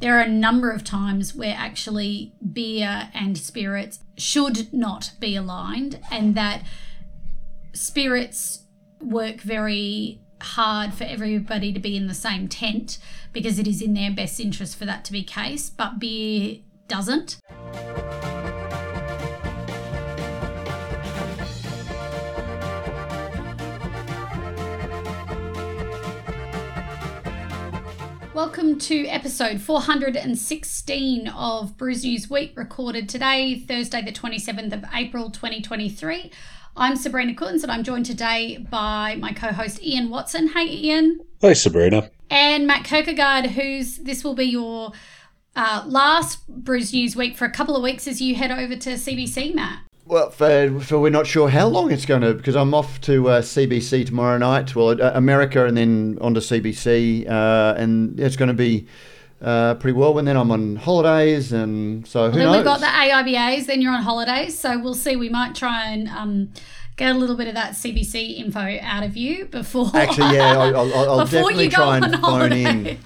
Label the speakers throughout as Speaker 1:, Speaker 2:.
Speaker 1: There are a number of times where actually beer and spirits should not be aligned, and that spirits work very hard for everybody to be in the same tent because it is in their best interest for that to be case, but beer doesn't. Welcome to episode 416 of Brews News Week, recorded today, Thursday, the 27th of April 2023. I'm Sabrina Coons and I'm joined today by my co host Ian Watson. Hey, Ian.
Speaker 2: Hey, Sabrina.
Speaker 1: And Matt Kirkegaard, who's this will be your uh, last Brews News Week for a couple of weeks as you head over to CBC, Matt.
Speaker 3: Well, for, for we're not sure how long it's going to because I'm off to uh, CBC tomorrow night. Well, uh, America and then on to CBC, uh, and it's going to be uh, pretty well. And then I'm on holidays, and so who
Speaker 1: then
Speaker 3: knows?
Speaker 1: we've got the AIBAs. Then you're on holidays, so we'll see. We might try and um, get a little bit of that CBC info out of you before.
Speaker 3: Actually, yeah, I'll, I'll, I'll definitely try and phone in.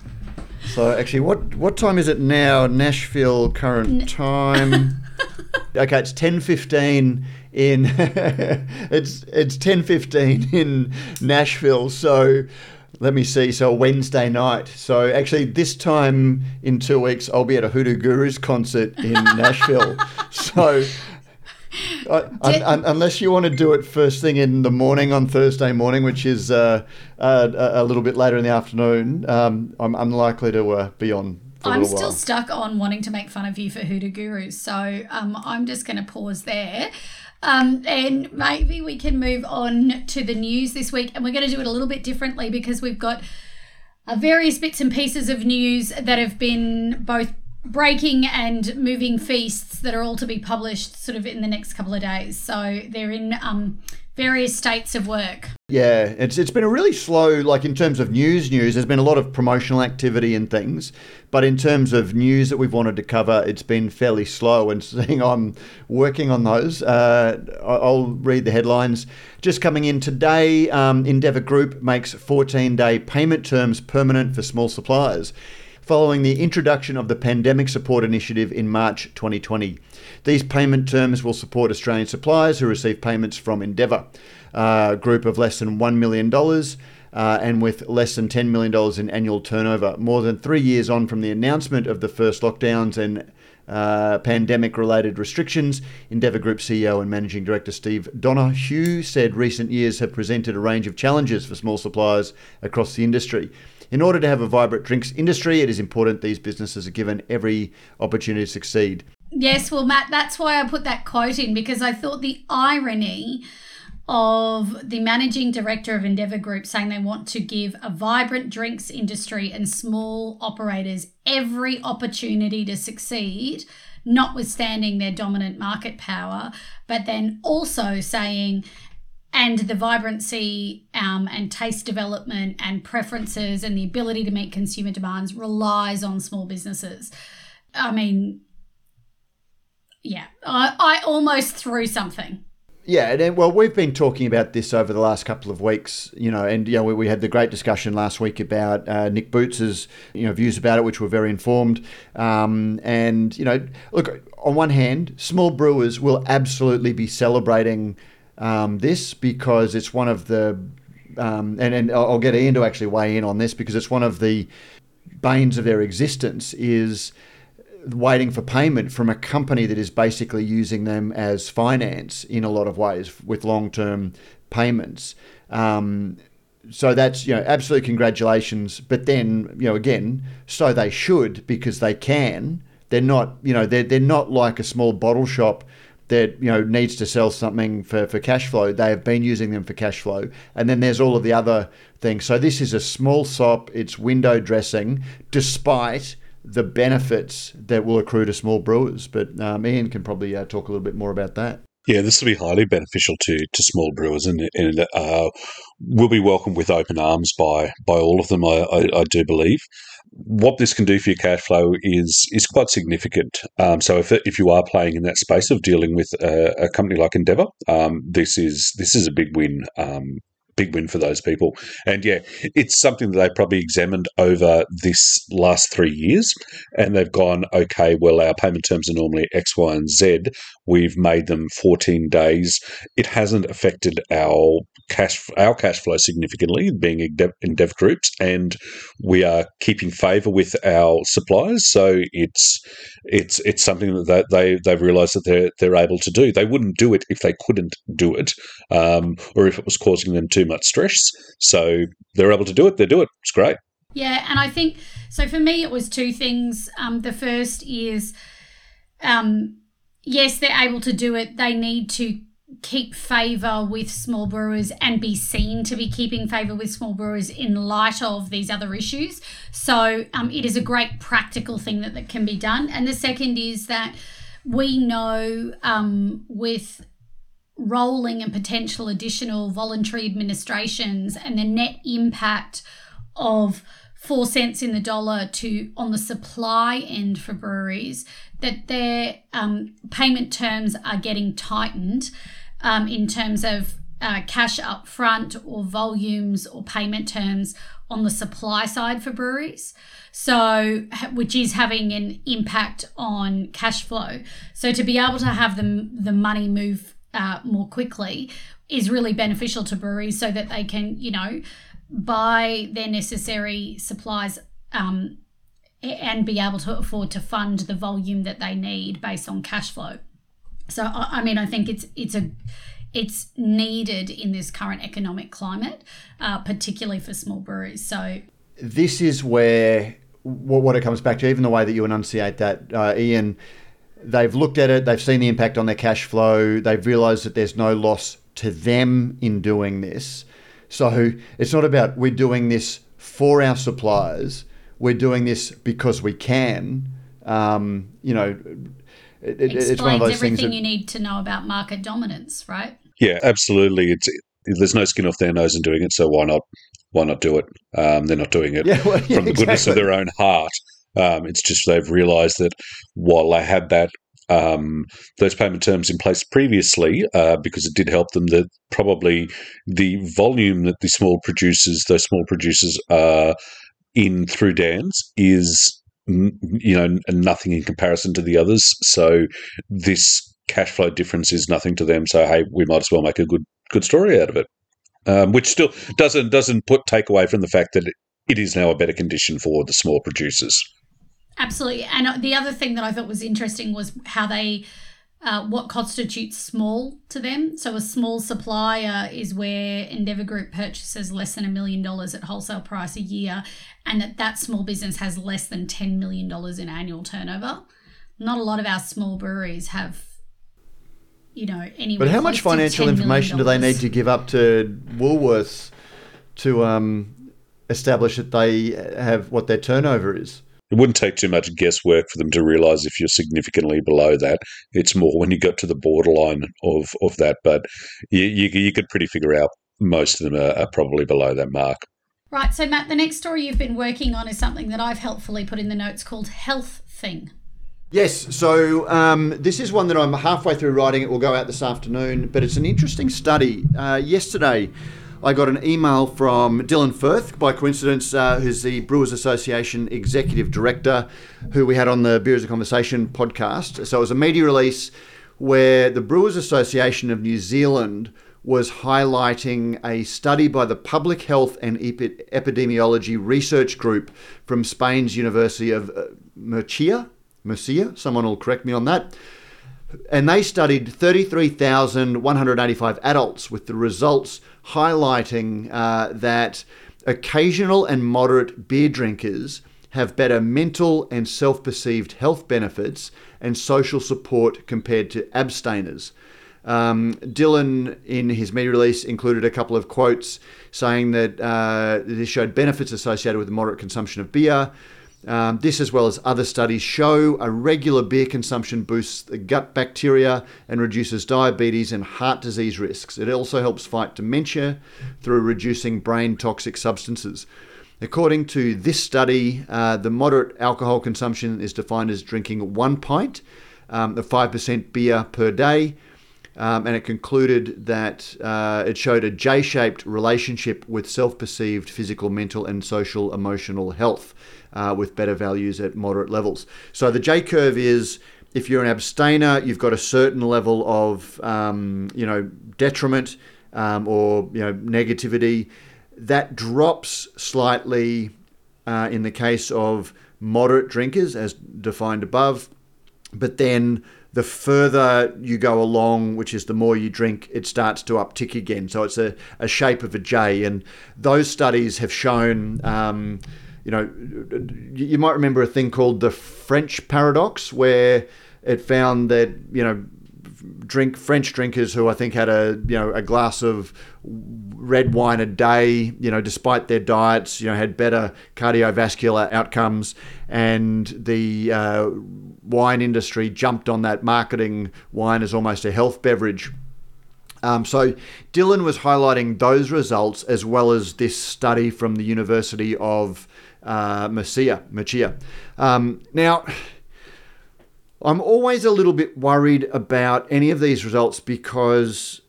Speaker 3: So actually, what what time is it now? Nashville current time. okay, it's ten fifteen in it's it's ten fifteen in Nashville. So let me see. So Wednesday night. So actually, this time in two weeks, I'll be at a Hoodoo Gurus concert in Nashville. So. I, un, un, unless you want to do it first thing in the morning on Thursday morning, which is uh, uh, a a little bit later in the afternoon, um, I'm unlikely to uh, be on.
Speaker 1: I'm still
Speaker 3: while.
Speaker 1: stuck on wanting to make fun of you for Hoodoo Gurus, so um, I'm just going to pause there. Um, and maybe we can move on to the news this week, and we're going to do it a little bit differently because we've got uh, various bits and pieces of news that have been both breaking and moving feasts that are all to be published sort of in the next couple of days. So they're in um, various states of work.
Speaker 3: Yeah, it's it's been a really slow, like in terms of news. News, there's been a lot of promotional activity and things, but in terms of news that we've wanted to cover, it's been fairly slow. And seeing I'm working on those, uh, I'll read the headlines. Just coming in today, um, Endeavour Group makes 14-day payment terms permanent for small suppliers. Following the introduction of the Pandemic Support Initiative in March 2020. These payment terms will support Australian suppliers who receive payments from Endeavour, a group of less than $1 million uh, and with less than $10 million in annual turnover. More than three years on from the announcement of the first lockdowns and uh, pandemic related restrictions, Endeavour Group CEO and Managing Director Steve Donohue said recent years have presented a range of challenges for small suppliers across the industry. In order to have a vibrant drinks industry, it is important these businesses are given every opportunity to succeed.
Speaker 1: Yes, well, Matt, that's why I put that quote in because I thought the irony of the managing director of Endeavour Group saying they want to give a vibrant drinks industry and small operators every opportunity to succeed, notwithstanding their dominant market power, but then also saying, and the vibrancy um, and taste development and preferences and the ability to meet consumer demands relies on small businesses. I mean, yeah, I, I almost threw something.
Speaker 3: Yeah, and well, we've been talking about this over the last couple of weeks, you know, and you know, we, we had the great discussion last week about uh, Nick Boots's, you know, views about it, which were very informed. Um, and you know, look, on one hand, small brewers will absolutely be celebrating um, this because it's one of the, um, and and I'll I'll get Ian to actually weigh in on this because it's one of the banes of their existence is waiting for payment from a company that is basically using them as finance in a lot of ways with long-term payments. Um, so that's you know absolute congratulations. But then you know again, so they should because they can. They're not you know they're they're not like a small bottle shop that you know needs to sell something for, for cash flow. They have been using them for cash flow, and then there's all of the other things. So this is a small sop. It's window dressing, despite the benefits that will accrue to small brewers. But um, Ian can probably uh, talk a little bit more about that.
Speaker 2: Yeah, this will be highly beneficial to, to small brewers and, and uh, will be welcomed with open arms by by all of them. I, I, I do believe. What this can do for your cash flow is is quite significant. Um, so if if you are playing in that space of dealing with a, a company like Endeavour, um, this is this is a big win um, big win for those people. And yeah, it's something that they probably examined over this last three years, and they've gone, okay, well, our payment terms are normally X, Y, and Z. We've made them 14 days. It hasn't affected our cash our cash flow significantly, being Endeavour groups, and we are keeping favour with our suppliers. So it's it's it's something that they they've realised that they're they're able to do. They wouldn't do it if they couldn't do it, um, or if it was causing them too much stress. So they're able to do it. They do it. It's great.
Speaker 1: Yeah, and I think so. For me, it was two things. Um, the first is, um, yes, they're able to do it. They need to keep favour with small brewers and be seen to be keeping favour with small brewers in light of these other issues. So um, it is a great practical thing that, that can be done. And the second is that we know um, with rolling and potential additional voluntary administrations and the net impact of four cents in the dollar to on the supply end for breweries that their um, payment terms are getting tightened um, in terms of uh, cash up front or volumes or payment terms on the supply side for breweries. So, which is having an impact on cash flow. So, to be able to have the, the money move uh, more quickly is really beneficial to breweries so that they can, you know, buy their necessary supplies um, and be able to afford to fund the volume that they need based on cash flow. So I mean, I think it's it's a it's needed in this current economic climate, uh, particularly for small breweries. So
Speaker 3: this is where what it comes back to, even the way that you enunciate that, uh, Ian. They've looked at it. They've seen the impact on their cash flow. They've realised that there's no loss to them in doing this. So it's not about we're doing this for our suppliers. We're doing this because we can. Um, you know,
Speaker 1: it, it, it's one of those everything things that, you need to know about market dominance, right?
Speaker 2: Yeah, absolutely. It's there's no skin off their nose in doing it, so why not? Why not do it? Um, they're not doing it yeah, well, yeah, from the goodness of their own heart. Um, it's just they've realised that while they had that um, those payment terms in place previously, uh, because it did help them, that probably the volume that the small producers, those small producers, are in through Dan's is you know nothing in comparison to the others. So this cash flow difference is nothing to them. So hey, we might as well make a good good story out of it, um, which still doesn't doesn't put take away from the fact that it is now a better condition for the small producers.
Speaker 1: Absolutely, and uh, the other thing that I thought was interesting was how they uh, what constitutes small to them. So, a small supplier is where Endeavour Group purchases less than a million dollars at wholesale price a year, and that that small business has less than $10 million in annual turnover. Not a lot of our small breweries have, you know, any.
Speaker 3: But how much financial information do they need to give up to Woolworths to um, establish that they have what their turnover is?
Speaker 2: It wouldn't take too much guesswork for them to realize if you're significantly below that. It's more when you get to the borderline of, of that, but you, you, you could pretty figure out most of them are, are probably below that mark.
Speaker 1: Right. So, Matt, the next story you've been working on is something that I've helpfully put in the notes called Health Thing.
Speaker 3: Yes, so um, this is one that I'm halfway through writing. It will go out this afternoon, but it's an interesting study. Uh, yesterday, I got an email from Dylan Firth, by coincidence, uh, who's the Brewers Association Executive Director, who we had on the Beers of Conversation podcast. So it was a media release where the Brewers Association of New Zealand was highlighting a study by the Public Health and Epidemiology Research Group from Spain's University of uh, Murcia. Murcia, someone will correct me on that and they studied 33,185 adults with the results highlighting uh, that occasional and moderate beer drinkers have better mental and self perceived health benefits and social support compared to abstainers. Um, Dylan, in his media release, included a couple of quotes saying that uh, this showed benefits associated with the moderate consumption of beer. Um, this, as well as other studies, show a regular beer consumption boosts the gut bacteria and reduces diabetes and heart disease risks. It also helps fight dementia through reducing brain toxic substances. According to this study, uh, the moderate alcohol consumption is defined as drinking one pint um, of 5% beer per day. um, and it concluded that uh, it showed a J shaped relationship with self perceived physical, mental, and social emotional health uh, with better values at moderate levels. So the J curve is if you're an abstainer, you've got a certain level of um, you know detriment um, or you know negativity. That drops slightly uh, in the case of moderate drinkers, as defined above, but then the further you go along, which is the more you drink, it starts to uptick again. So it's a, a shape of a J. And those studies have shown, um, you know, you might remember a thing called the French paradox, where it found that, you know, drink French drinkers who I think had a you know a glass of red wine a day, you know, despite their diets, you know, had better cardiovascular outcomes, and the uh, wine industry jumped on that, marketing wine as almost a health beverage. Um, so Dylan was highlighting those results as well as this study from the University of uh, Murcia. Murcia. Um, now I'm always a little bit worried about any of these results because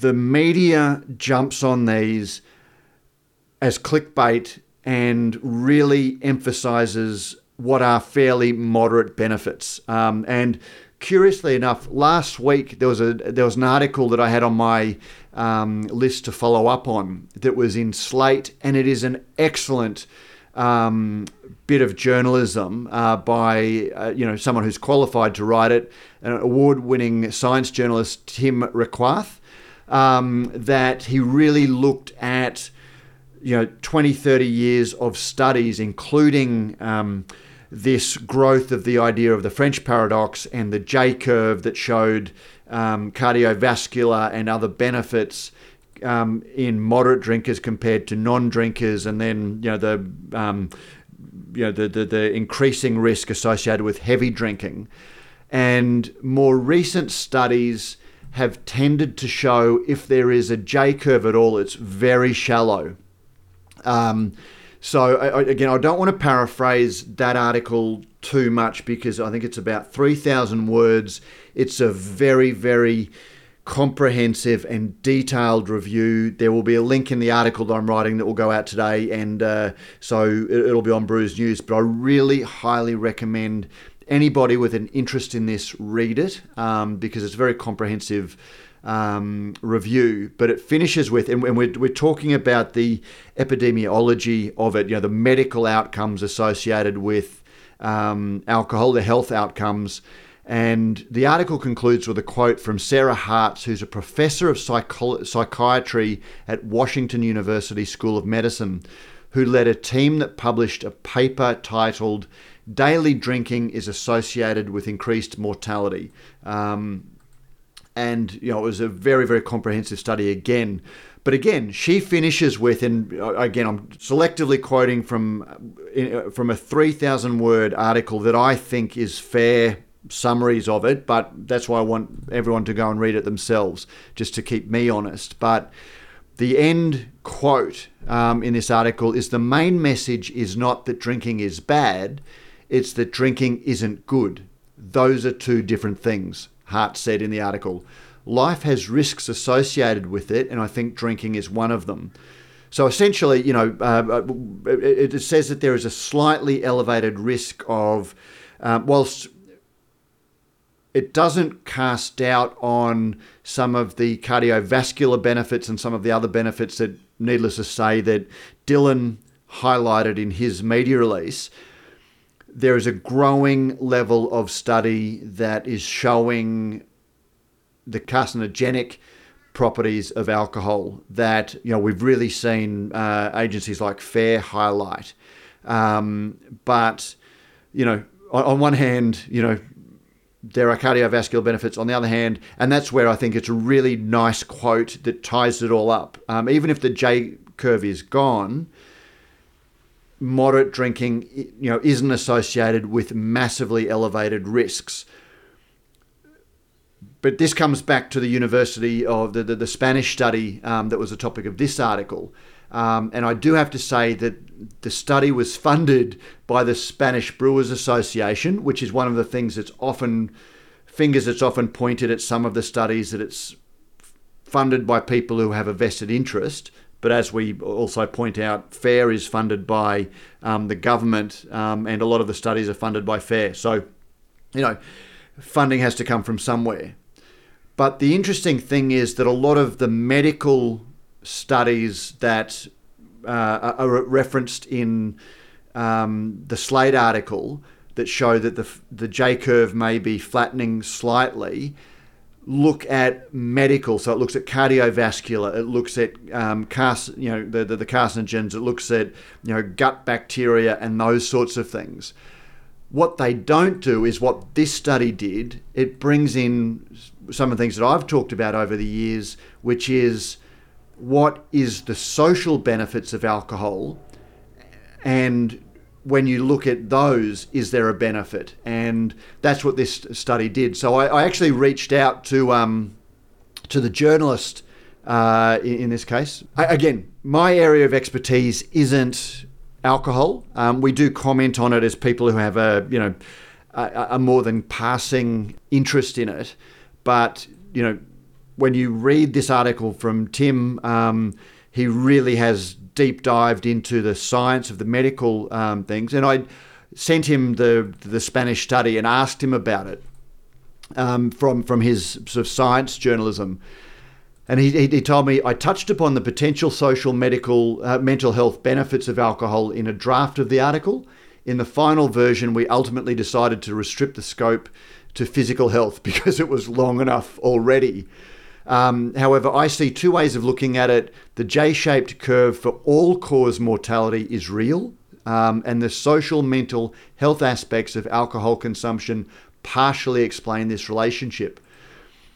Speaker 3: the media jumps on these as clickbait and really emphasizes what are fairly moderate benefits. Um, and curiously enough, last week there was a there was an article that I had on my um, list to follow up on that was in Slate, and it is an excellent um, bit of journalism uh, by uh, you know someone who's qualified to write it, an award-winning science journalist Tim Requarth, um, that he really looked at you know 20, 30 years of studies, including um, this growth of the idea of the French paradox and the J curve that showed um, cardiovascular and other benefits um, in moderate drinkers compared to non-drinkers, and then you know the um, you know the, the, the increasing risk associated with heavy drinking. And more recent studies have tended to show if there is a J curve at all, it's very shallow. Um, so again, I don't want to paraphrase that article too much because I think it's about three thousand words. It's a very, very comprehensive and detailed review. There will be a link in the article that I'm writing that will go out today, and uh, so it'll be on Brews News. But I really highly recommend anybody with an interest in this read it um, because it's very comprehensive um, review. But it finishes with, and we're, we're talking about the epidemiology of it, you know, the medical outcomes associated with um, alcohol, the health outcomes. And the article concludes with a quote from Sarah Hartz, who's a professor of psycho- psychiatry at Washington University School of Medicine, who led a team that published a paper titled Daily Drinking is Associated with Increased Mortality. Um, and you know it was a very very comprehensive study again but again she finishes with and uh, again i'm selectively quoting from uh, from a 3000 word article that i think is fair summaries of it, but that's why I want everyone to go and read it themselves, just to keep me honest. But the end quote um, in this article is the main message is not that drinking is bad, it's that drinking isn't good. Those are two different things, Hartz said in the article. Life has risks associated with it, and I think drinking is one of them. So essentially, you know, uh, uh it, says that there is a slightly elevated risk of, uh, whilst it doesn't cast doubt on some of the cardiovascular benefits and some of the other benefits that, needless to say, that Dylan highlighted in his media release. There is a growing level of study that is showing the carcinogenic properties of alcohol that you know we've really seen uh, agencies like FARE highlight. Um, but you know, on, on one hand, you know, there are cardiovascular benefits on the other hand, and that's where I think it's a really nice quote that ties it all up. Um, even if the J curve is gone, moderate drinking, you know, isn't associated with massively elevated risks. But this comes back to the University of the, the, the Spanish study um, that was the topic of this article. Um, and I do have to say that the study was funded by the Spanish Brewers Association, which is one of the things that's often fingers it's often pointed at some of the studies that it's funded by people who have a vested interest. But as we also point out, FARE is funded by um, the government, um, and a lot of the studies are funded by FARE. So, you know, funding has to come from somewhere. But the interesting thing is that a lot of the medical studies that uh, are referenced in um, the Slate article that show that the, the J curve may be flattening slightly look at medical. So it looks at cardiovascular, it looks at um, you know, the, the, the carcinogens, it looks at, you know, gut bacteria and those sorts of things. What they don't do is what this study did. It brings in some of the things that I've talked about over the years, which is what is the social benefits of alcohol and when you look at those, is there a benefit? And that's what this study did. So I, I actually reached out to um, to the journalist uh, in, in, this case. I, again, my area of expertise isn't alcohol. Um, we do comment on it as people who have a you know a, a more than passing interest in it, but you know when you read this article from Tim, um, he really has deep dived into the science of the medical um, things, and I sent him the the Spanish study and asked him about it um, from from his sort of science journalism. And he, he told me I touched upon the potential social, medical, uh, mental health benefits of alcohol in a draft of the article. In the final version, we ultimately decided to restrict the scope to physical health because it was long enough already. Um, however, I see two ways of looking at it. The J shaped curve for all cause mortality is real, um, and the social mental health aspects of alcohol consumption partially explain this relationship.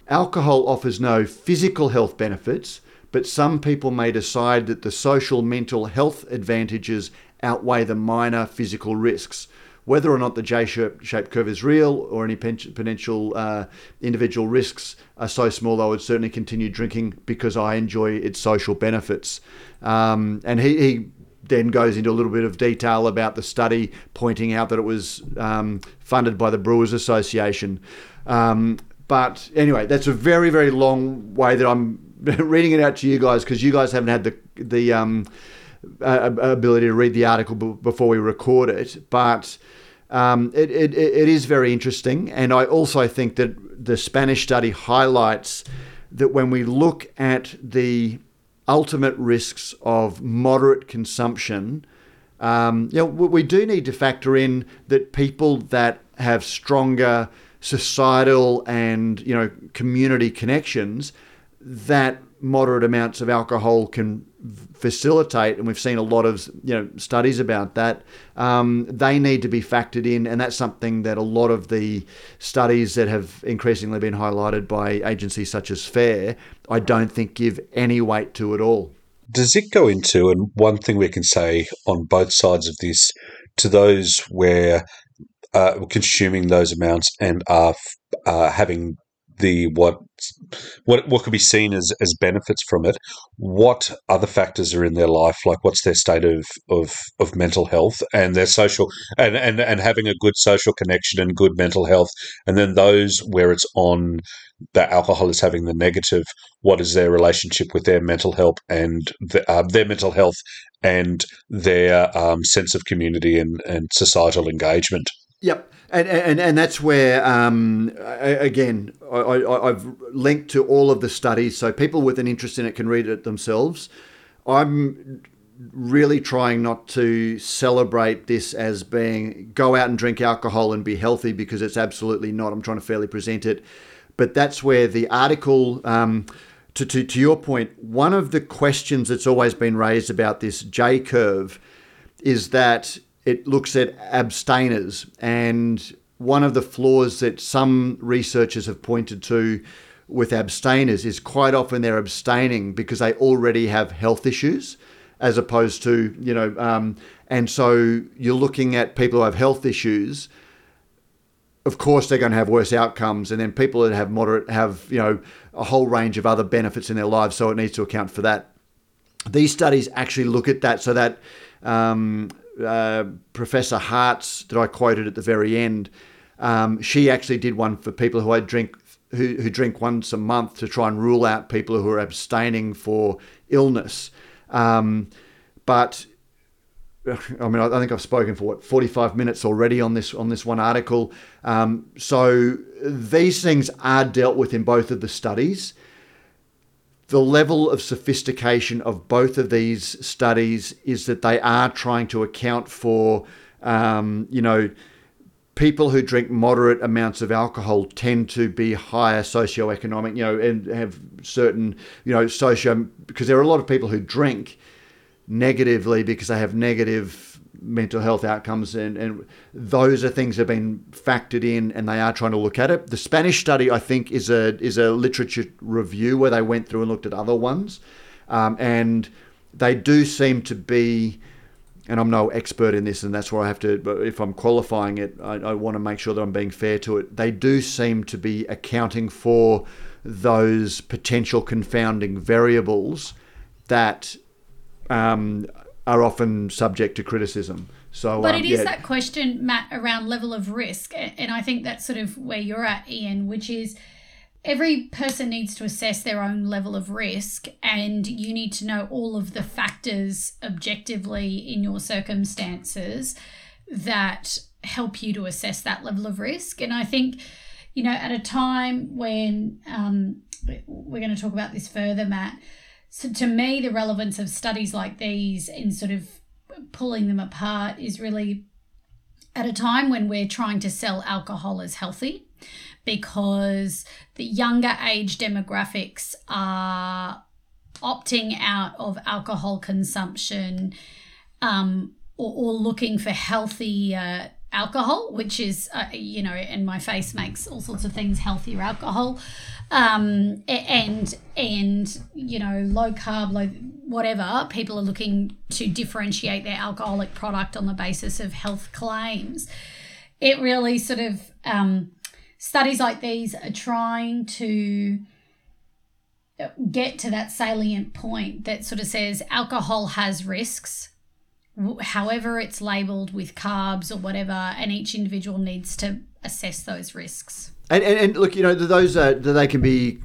Speaker 3: Alcohol offers no physical health benefits, but some people may decide that the social mental health advantages outweigh the minor physical risks whether or not the J-shaped curve is real or any potential uh, individual risks are so small, I would certainly continue drinking because I enjoy its social benefits. Um, and he, he, then goes into a little bit of detail about the study, pointing out that it was um, funded by the Brewers Association. Um, but anyway, that's a very, very long way that I'm reading it out to you guys because you guys haven't had the the um, ability to read the article before we record it. But um, it, it, it is very interesting. And I also think that the Spanish study highlights that when we look at the ultimate risks of moderate consumption, um, you know, we do need to factor in that people that have stronger societal and you know community connections, that moderate amounts of alcohol can facilitate, and we've seen a lot of you know studies about that. Um, they need to be factored in, and that's something that a lot of the studies that have increasingly been highlighted by agencies such as FARE, I don't think give any weight to at all.
Speaker 2: Does it go into, and one thing we can say on both sides of this, to those where uh, consuming those amounts and are uh, having the what what what could be seen as as benefits from it. What other factors are in their life? Like what's their state of of of mental health and their social and and and having a good social connection and good mental health. And then those where it's on that alcohol is having the negative what is their relationship with their mental health and the, uh, their mental health and their um, sense of community and, and societal engagement
Speaker 3: Yep. And, and, and that's where, um, again, I, have linked to all of the studies so people with an interest in it can read it themselves. I'm really trying not to celebrate this as being go out and drink alcohol and be healthy because it's absolutely not. I'm trying to fairly present it. But that's where the article, um, to, to, to your point, one of the questions that's always been raised about this J curve is that it looks at abstainers. And one of the flaws that some researchers have pointed to with abstainers is quite often they're abstaining because they already have health issues as opposed to, you know, um, and so you're looking at people who have health issues. Of course, they're going to have worse outcomes, and then people that have moderate have, you know, a whole range of other benefits in their lives. So it needs to account for that. These studies actually look at that so that. Um, uh, Professor Hartz that I quoted at the very end, Um, she actually did one for people who had drink who, who drink once a month to try and rule out people who are abstaining for illness. Um, but I mean, I think I've spoken for what 45 minutes already on this on this one article. Um, so these things are dealt with in both of the studies. The level of sophistication of both of these studies is that they are trying to account for, um, you know, people who drink moderate amounts of alcohol tend to be higher socioeconomic, you know, and have certain, you know, socio because there are a lot of people who drink negatively because they have negative mental health outcomes and, and those are things that have been factored in and they are trying to look at it. The Spanish study I think is a is a literature review where they went through and looked at other ones. Um, and they do seem to be and I'm no expert in this, and that's where I have to. But if I'm qualifying it, I, I, want to make sure that I'm being fair to it. They do seem to be accounting for those potential confounding variables that um, are often subject to criticism. So,
Speaker 1: but
Speaker 3: um,
Speaker 1: it is
Speaker 3: yeah.
Speaker 1: that question, Matt, around level of risk, and I think that's sort of where you're at, Ian, which is every person needs to assess their own level of risk and you need to know all of the factors objectively in your circumstances that help you to assess that level of risk and i think you know at a time when um, we're going to talk about this further matt so to me the relevance of studies like these in sort of pulling them apart is really at a time when we're trying to sell alcohol as healthy because the younger age demographics are opting out of alcohol consumption um, or, or looking for healthy uh, alcohol, which is, uh, you know, and my face makes all sorts of things healthier alcohol. Um, and, and, you know, low carb, low whatever, people are looking to differentiate their alcoholic product on the basis of health claims. It really sort of, um, studies like these are trying to get to that salient point that sort of says alcohol has risks however it's labeled with carbs or whatever and each individual needs to assess those risks.
Speaker 3: And, and, and look you know those are they can be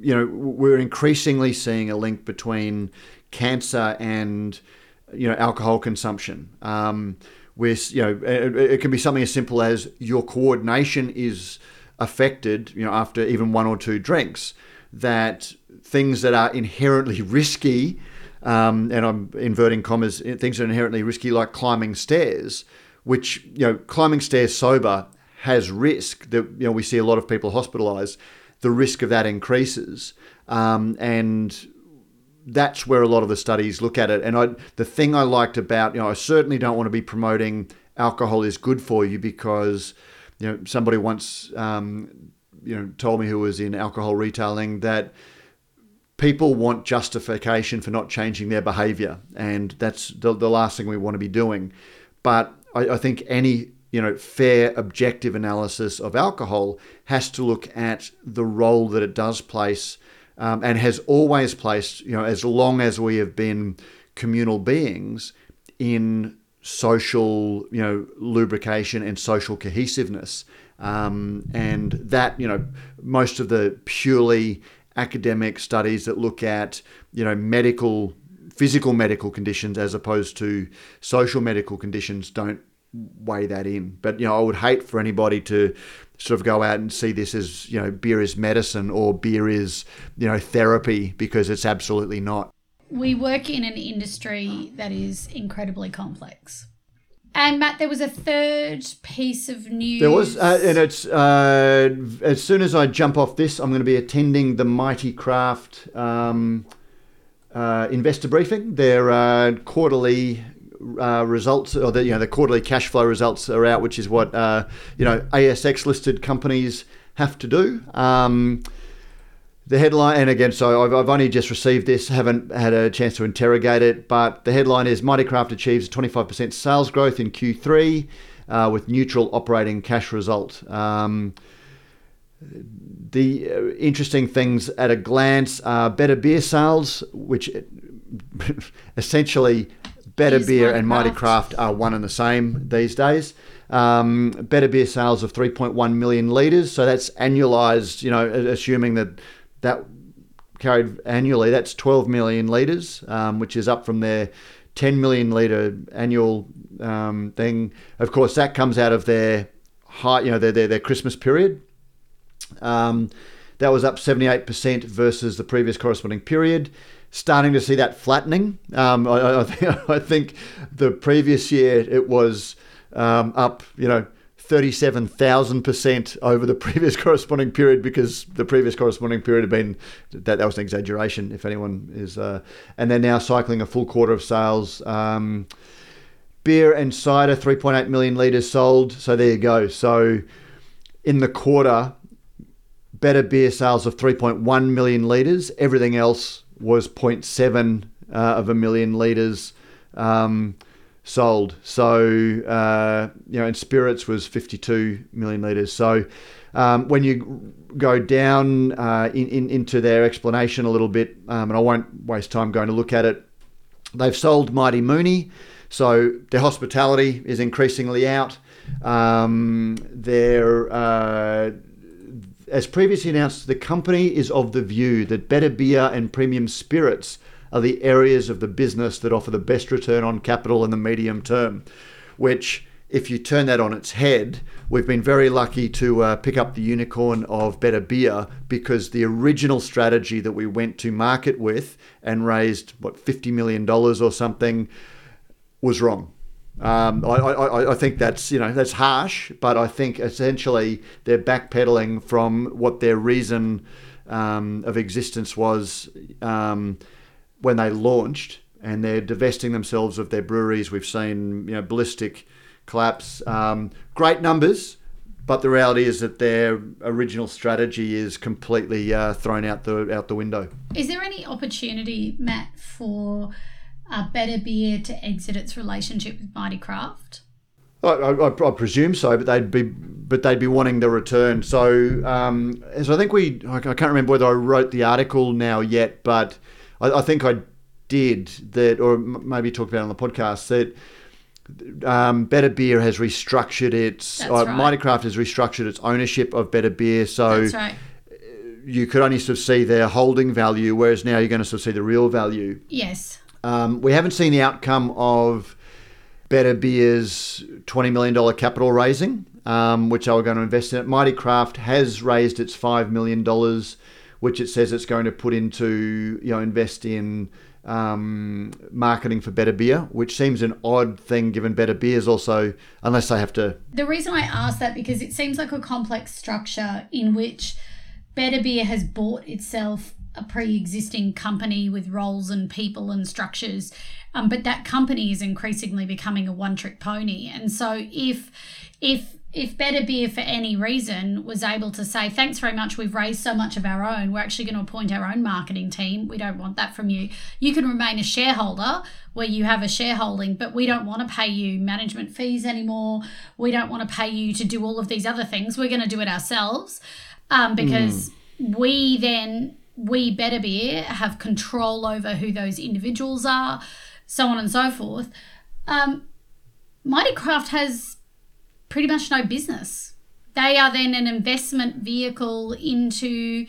Speaker 3: you know we're increasingly seeing a link between cancer and you know alcohol consumption. Um, with you know it, it can be something as simple as your coordination is affected, you know, after even one or two drinks, that things that are inherently risky, um, and I'm inverting commas, things that are inherently risky, like climbing stairs, which, you know, climbing stairs sober has risk that, you know, we see a lot of people hospitalized, the risk of that increases. Um, and that's where a lot of the studies look at it. And I, the thing I liked about, you know, I certainly don't want to be promoting alcohol is good for you because you know, somebody once, um, you know, told me who was in alcohol retailing that people want justification for not changing their behavior, and that's the, the last thing we want to be doing. But I, I think any you know fair objective analysis of alcohol has to look at the role that it does place um, and has always placed you know as long as we have been communal beings in social, you know, lubrication and social cohesiveness. Um, and that, you know, most of the purely academic studies that look at, you know, medical, physical medical conditions as opposed to social medical conditions don't weigh that in. But, you know, I would hate for anybody to sort of go out and see this as, you know, beer is medicine or beer is, you know, therapy because it's absolutely not
Speaker 1: we work in an industry that is incredibly complex. And Matt, there was a third piece of news.
Speaker 3: There was, uh, and it's uh, as soon as I jump off this, I'm going to be attending the Mighty Craft um, uh, investor briefing. Their uh, quarterly uh, results, or the you know the quarterly cash flow results are out, which is what uh, you know ASX listed companies have to do. Um, the headline, and again, so I've, I've only just received this, haven't had a chance to interrogate it, but the headline is Mighty Craft achieves 25% sales growth in Q3 uh, with neutral operating cash result. Um, the uh, interesting things at a glance are better beer sales, which essentially better beer and Mighty Craft are one and the same these days. Um, better beer sales of 3.1 million litres. So that's annualized, you know, assuming that that carried annually, that's 12 million litres, um, which is up from their 10 million litre annual um, thing. Of course, that comes out of their high, you know, their, their, their Christmas period. Um, that was up 78% versus the previous corresponding period. Starting to see that flattening. Um, I, I, think, I, think, the previous year it was um, up, you know, 37,000% over the previous corresponding period because the previous corresponding period had been, that, that was an exaggeration if anyone is, uh, and they're now cycling a full quarter of sales. Um, beer and cider, 3.8 million litres sold. So there you go. So in the quarter, better beer sales of 3.1 million litres. Everything else was 0.7 uh, of a million litres. Um, sold. So, uh, you know, and spirits was 52 million litres. So, um, when you go down uh, in, in, into their explanation a little bit, um, and I won't waste time going to look at it, they've sold Mighty Mooney. So, their hospitality is increasingly out. Um, their, uh, as previously announced, the company is of the view that better beer and premium spirits are the areas of the business that offer the best return on capital in the medium term, which if you turn that on its head, we've been very lucky to uh, pick up the unicorn of Better Beer because the original strategy that we went to market with and raised, what, $50 million or something was wrong. Um, I, I, I, think that's you know that's harsh, but I think essentially they're backpedaling from what their reason um, of existence was um, when they launched, and they're divesting themselves of their breweries. We've seen you know ballistic collapse, um, great numbers, but the reality is that their original strategy is completely uh, thrown out the out the window.
Speaker 1: Is there any opportunity, Matt, for a better beer to exit its relationship with Mighty Craft?
Speaker 3: I, I, I, presume so, but they'd be but they'd be wanting the return. So, um, so I think we I can't remember whether I wrote the article now yet, but I, I think I did that, or maybe talked about on the podcast that. Um, Better Beer has restructured its uh, right. Mighty Craft has restructured its ownership of Better Beer, so
Speaker 1: right.
Speaker 3: you could only sort of see their holding value, whereas now you're going to sort of see the real value.
Speaker 1: Yes.
Speaker 3: Um, we haven't seen the outcome of Better Beer's $20 million capital raising, um, which they were going to invest in it. Mighty Craft has raised its $5 million which it says it's going to put into, you know, invest in um, marketing for better beer, which seems an odd thing given better beers also, unless they have to.
Speaker 1: The reason I ask that because it seems like a complex structure in which better beer has bought itself a pre-existing company with roles and people and structures um, but that company is increasingly becoming a one-trick pony and so if if if Better Beer, for any reason, was able to say, thanks very much, we've raised so much of our own, we're actually going to appoint our own marketing team. We don't want that from you. You can remain a shareholder where you have a shareholding, but we don't want to pay you management fees anymore. We don't want to pay you to do all of these other things. We're going to do it ourselves um, because mm. we then, we Better Beer, have control over who those individuals are, so on and so forth. Um, Mighty Craft has pretty much no business. They are then an investment vehicle into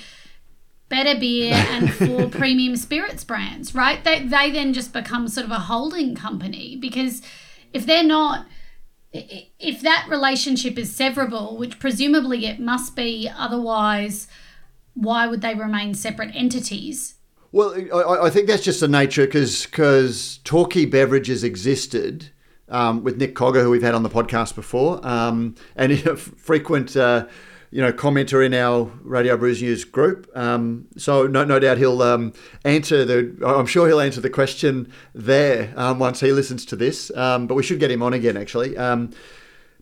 Speaker 1: better beer and for premium spirits brands, right? They, they then just become sort of a holding company because if they're not, if that relationship is severable, which presumably it must be, otherwise, why would they remain separate entities?
Speaker 3: Well, I, I think that's just the nature because because Torquay Beverages existed um, with Nick Cogger, who we've had on the podcast before, um, and a frequent. Uh, you know, commenter in our Radio Brews News group. Um, so no, no doubt he'll um, answer the. I'm sure he'll answer the question there um, once he listens to this. Um, but we should get him on again, actually.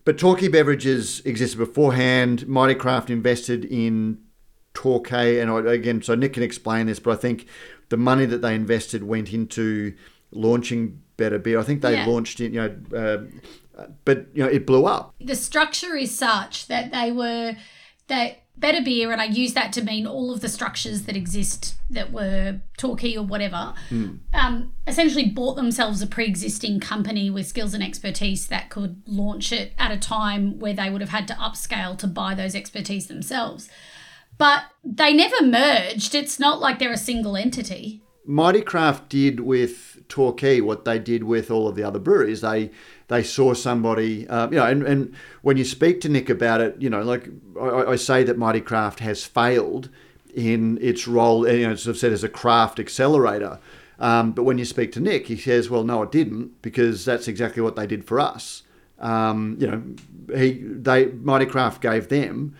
Speaker 3: But Torquay Beverages existed beforehand. Mighty Craft invested in Torquay, and I, again, so Nick can explain this, but I think the money that they invested went into launching better beer. I think they yeah. launched it, you know, uh, but you know, it blew up.
Speaker 1: The structure is such that they were that Better Beer, and I use that to mean all of the structures that exist that were Torquay or whatever, mm. um, essentially bought themselves a pre existing company with skills and expertise that could launch it at a time where they would have had to upscale to buy those expertise themselves. But they never merged. It's not like they're a single entity.
Speaker 3: Mighty Craft did with Torquay what they did with all of the other breweries. They they saw somebody, um, you know, and, and when you speak to Nick about it, you know, like I, I say that Mighty Craft has failed in its role, you know, as I've said, as a craft accelerator. Um, but when you speak to Nick, he says, well, no, it didn't, because that's exactly what they did for us. Um, you know, he they Mighty Craft gave them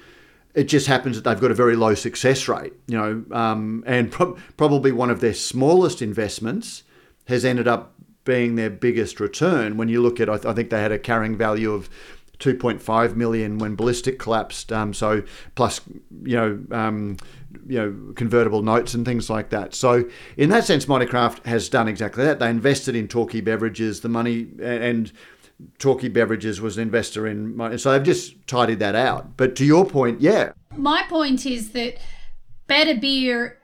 Speaker 3: it just happens that they've got a very low success rate, you know, um, and pro- probably one of their smallest investments has ended up being their biggest return. When you look at, I, th- I think they had a carrying value of 2.5 million when Ballistic collapsed. Um, so plus, you know, um, you know, convertible notes and things like that. So in that sense, Mighty Craft has done exactly that. They invested in Torquay Beverages, the money and Torquay Beverages was an investor in. So they've just tidied that out. But to your point, yeah.
Speaker 1: My point is that Better Beer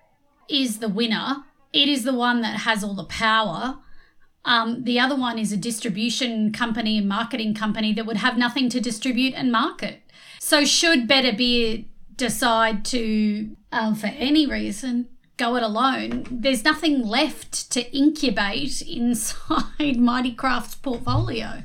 Speaker 1: is the winner. It is the one that has all the power. Um, the other one is a distribution company and marketing company that would have nothing to distribute and market. So, should Better Beer decide to, um, for any reason, go it alone, there's nothing left to incubate inside Mighty Craft's portfolio.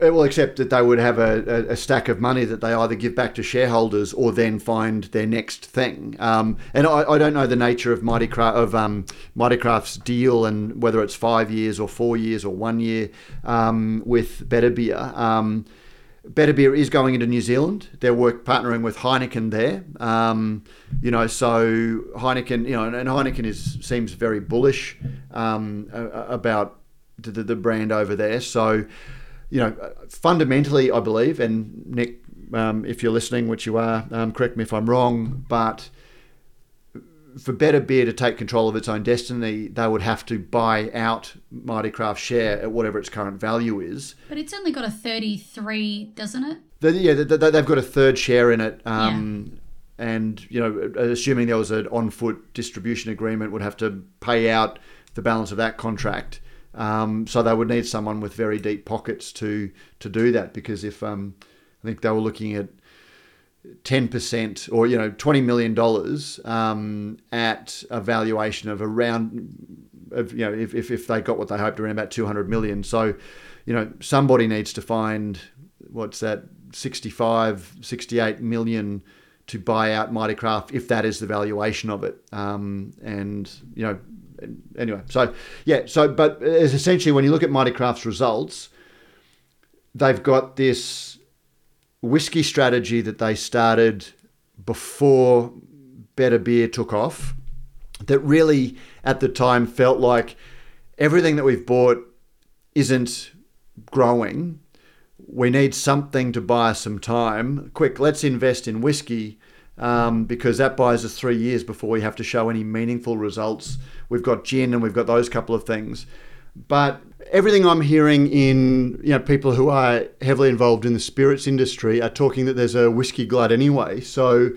Speaker 3: Well, except that they would have a, a, stack of money that they either give back to shareholders or then find their next thing. Um, and I, I, don't know the nature of Mighty Craft of um, Mighty Craft's deal and whether it's five years or four years or one year um, with Better Beer. Um, Better Beer is going into New Zealand. They're work partnering with Heineken there. Um, you know, so Heineken, you know, and Heineken is seems very bullish um, about the, the brand over there. So you know, fundamentally, I believe, and Nick, um, if you're listening, which you are, um, correct me if I'm wrong, but for Better Beer to take control of its own destiny, they would have to buy out Mighty Craft's share at whatever its current value is.
Speaker 1: But it's only got a 33, doesn't it?
Speaker 3: Yeah, they've got a third share in it. Um, yeah. And, you know, assuming there was an on foot distribution agreement, would have to pay out the balance of that contract. Um, so they would need someone with very deep pockets to to do that because if um, I think they were looking at ten percent or you know twenty million dollars um, at a valuation of around of you know if, if, if they got what they hoped around about two hundred million. So you know somebody needs to find what's that 65 68 million to buy out Mighty Craft if that is the valuation of it. Um, and you know anyway, so yeah, so but essentially when you look at Mighty Craft's results, they've got this whiskey strategy that they started before Better Beer took off. That really, at the time, felt like everything that we've bought isn't growing. We need something to buy some time. Quick, let's invest in whiskey um, because that buys us three years before we have to show any meaningful results We've got gin and we've got those couple of things. But everything I'm hearing in you know people who are heavily involved in the spirits industry are talking that there's a whiskey glut anyway. So